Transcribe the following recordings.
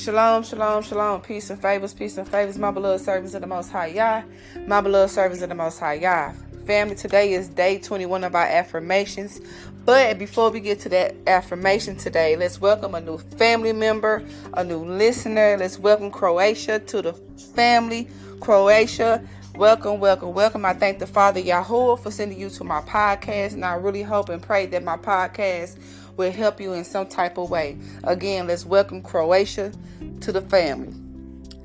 Shalom, shalom, shalom. Peace and favors, peace and favors. My beloved servants of the Most High Yah. My beloved servants of the Most High Yah. Family, today is day 21 of our affirmations. But before we get to that affirmation today, let's welcome a new family member, a new listener. Let's welcome Croatia to the family. Croatia, welcome, welcome, welcome. I thank the Father Yahuwah for sending you to my podcast, and I really hope and pray that my podcast will help you in some type of way. Again, let's welcome Croatia to the family.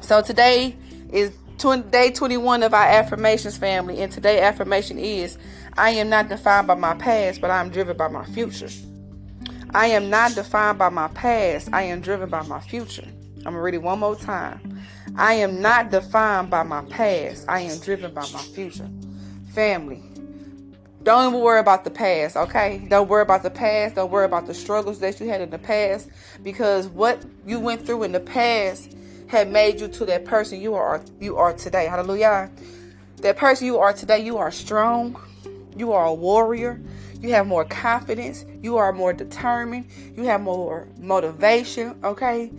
So today is 20, day 21 of our affirmations family, and today affirmation is I am not defined by my past, but I am driven by my future. I am not defined by my past, I am driven by my future. I'm gonna read it one more time. I am not defined by my past, I am driven by my future. Family, don't even worry about the past, okay? Don't worry about the past. Don't worry about the struggles that you had in the past because what you went through in the past had made you to that person you are you are today. Hallelujah. That person you are today, you are strong. You are a warrior. You have more confidence. You are more determined. You have more motivation, okay?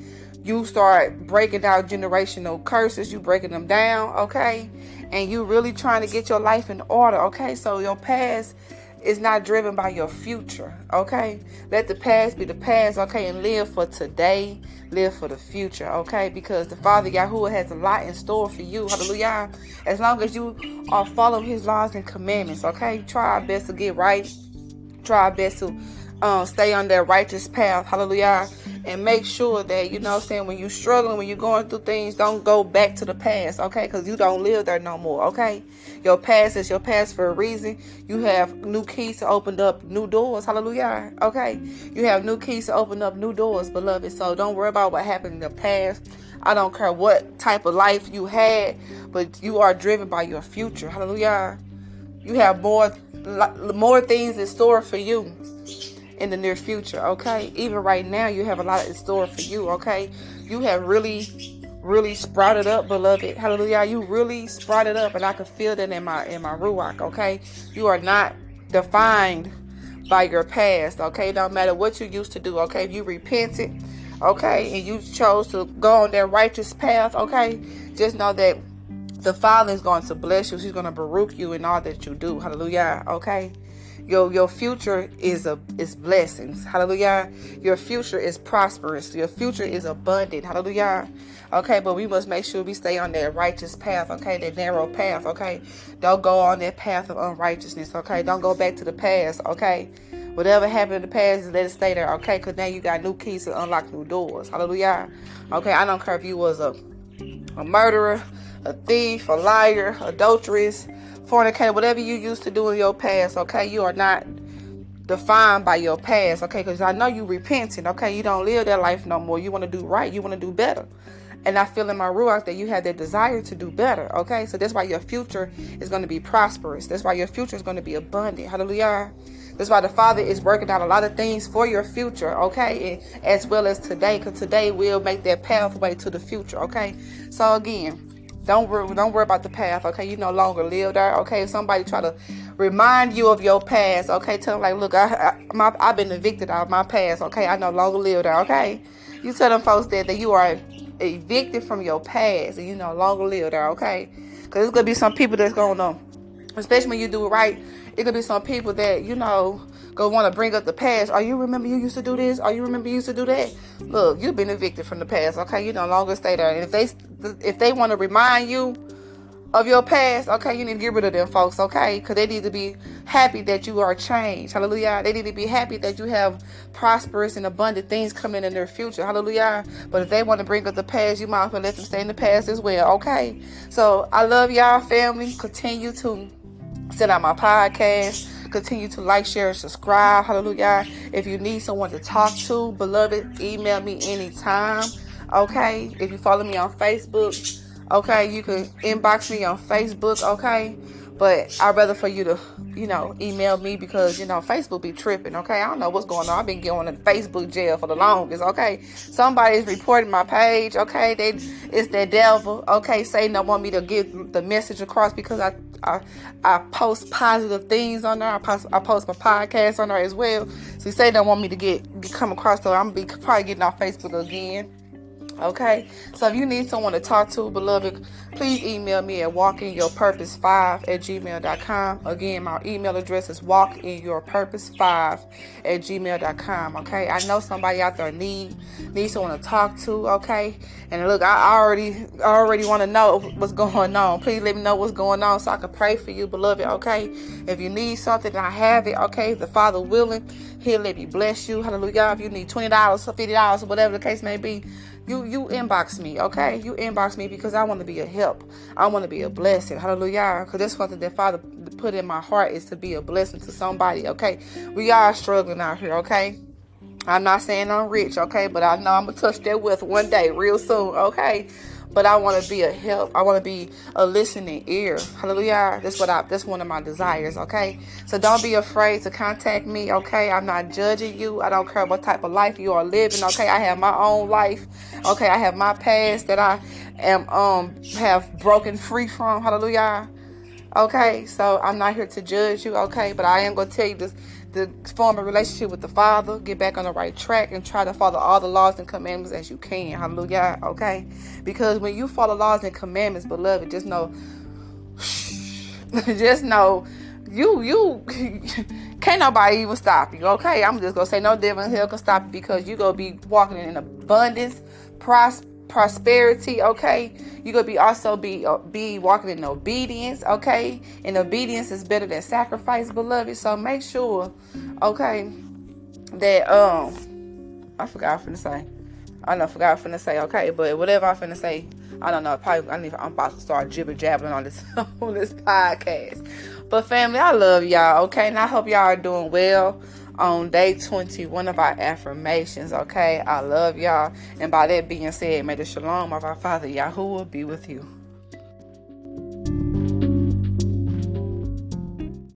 You start breaking down generational curses, you breaking them down, okay? and you really trying to get your life in order, okay? So your past is not driven by your future, okay? Let the past be the past, okay? And live for today, live for the future, okay? Because the Father Yahuwah has a lot in store for you, hallelujah. As long as you are following His laws and commandments, okay? Try our best to get right, try our best to um, stay on that righteous path, hallelujah and make sure that you know what I'm saying when you're struggling when you're going through things don't go back to the past okay? Because you don't live there no more okay? Your past is your past for a reason. You have new keys to open up new doors hallelujah okay? You have new keys to open up new doors beloved. So don't worry about what happened in the past. I don't care what type of life you had but you are driven by your future hallelujah. You have more more things in store for you in the near future, okay? Even right now, you have a lot in store for you, okay? You have really, really sprouted up, beloved. Hallelujah. You really sprouted up, and I can feel that in my in my ruach, okay? You are not defined by your past, okay? Don't matter what you used to do, okay? If you repented, okay, and you chose to go on that righteous path, okay, just know that the Father is going to bless you. He's going to baruch you in all that you do. Hallelujah. Okay. Your your future is a is blessings. Hallelujah. Your future is prosperous. Your future is abundant. Hallelujah. Okay, but we must make sure we stay on that righteous path, okay, that narrow path, okay. Don't go on that path of unrighteousness, okay. Don't go back to the past, okay. Whatever happened in the past, let it stay there, okay? Because now you got new keys to unlock new doors. Hallelujah. Okay, I don't care if you was a a murderer, a thief, a liar, adulteress, fornicator, whatever you used to do in your past, okay? You are not defined by your past, okay? Because I know you repenting, okay? You don't live that life no more. You want to do right. You want to do better. And I feel in my ruach that you have that desire to do better, okay? So that's why your future is going to be prosperous. That's why your future is going to be abundant. Hallelujah. That's why the Father is working out a lot of things for your future, okay? And as well as today, because today will make that pathway to the future, okay? So again, don't worry, don't worry about the past, okay? You no longer live there, okay? If somebody try to remind you of your past, okay? Tell them like, look, I, I my, I've been evicted out of my past, okay? I no longer live there, okay? You tell them folks that, that you are evicted from your past and you no longer live there, okay? Because there's gonna be some people that's gonna, especially when you do it right, it could be some people that you know go want to bring up the past. Are oh, you remember you used to do this? Are oh, you remember you used to do that? Look, you've been evicted from the past. Okay, you no longer stay there. And if they if they want to remind you of your past, okay, you need to get rid of them folks, okay? Because they need to be happy that you are changed. Hallelujah. They need to be happy that you have prosperous and abundant things coming in their future. Hallelujah. But if they want to bring up the past, you might as well let them stay in the past as well, okay? So I love y'all, family. Continue to send out my podcast. Continue to like, share, and subscribe. Hallelujah. If you need someone to talk to, beloved, email me anytime. Okay. If you follow me on Facebook, okay, you can inbox me on Facebook. Okay. But I'd rather for you to, you know, email me because, you know, Facebook be tripping, okay? I don't know what's going on. I've been going to Facebook jail for the longest, okay? Somebody's reporting my page, okay? They it's that devil, okay? Satan don't want me to get the message across because I I, I post positive things on there. I post I post my podcast on there as well. So Satan don't want me to get come across so I'm be probably getting off Facebook again. Okay, so if you need someone to talk to, beloved, please email me at walkinyourpurpose5 at gmail.com. Again, my email address is walkinyourpurpose5 at gmail.com. Okay, I know somebody out there need need someone to talk to. Okay, and look, I already already want to know what's going on. Please let me know what's going on so I can pray for you, beloved. Okay, if you need something, I have it. Okay, the Father willing, He'll let me bless you. Hallelujah. If you need twenty dollars or fifty dollars or whatever the case may be you you inbox me, okay? You inbox me because I want to be a help. I want to be a blessing. Hallelujah. Because that's something that Father put in my heart is to be a blessing to somebody, okay? We are struggling out here, okay? I'm not saying I'm rich, okay? But I know I'm to touch that with one day, real soon, okay? But I want to be a help. I want to be a listening ear. Hallelujah. That's what I that's one of my desires, okay? So don't be afraid to contact me, okay? I'm not judging you. I don't care what type of life you are living, okay? I have my own life. Okay, I have my past that I am um have broken free from. Hallelujah. Okay, so I'm not here to judge you, okay, but I am gonna tell you this to form a relationship with the Father, get back on the right track, and try to follow all the laws and commandments as you can. Hallelujah. Okay? Because when you follow laws and commandments, beloved, just know, just know, you you can't nobody even stop you. Okay? I'm just gonna say no devil in hell can stop you because you gonna be walking in abundance, prosperity prosperity okay? You're gonna be also be uh, be walking in obedience okay? And obedience is better than sacrifice beloved. So make sure okay that um i forgot i'm finna say. I know I forgot i'm finna say okay? But whatever i'm finna say i don't know. Probably i need i'm about to start jibber jabbering on this on this podcast. But family i love y'all okay? And i hope y'all are doing well on day 21 of our affirmations. Okay, I love y'all. And by that being said, may the shalom of our Father Yahuwah be with you.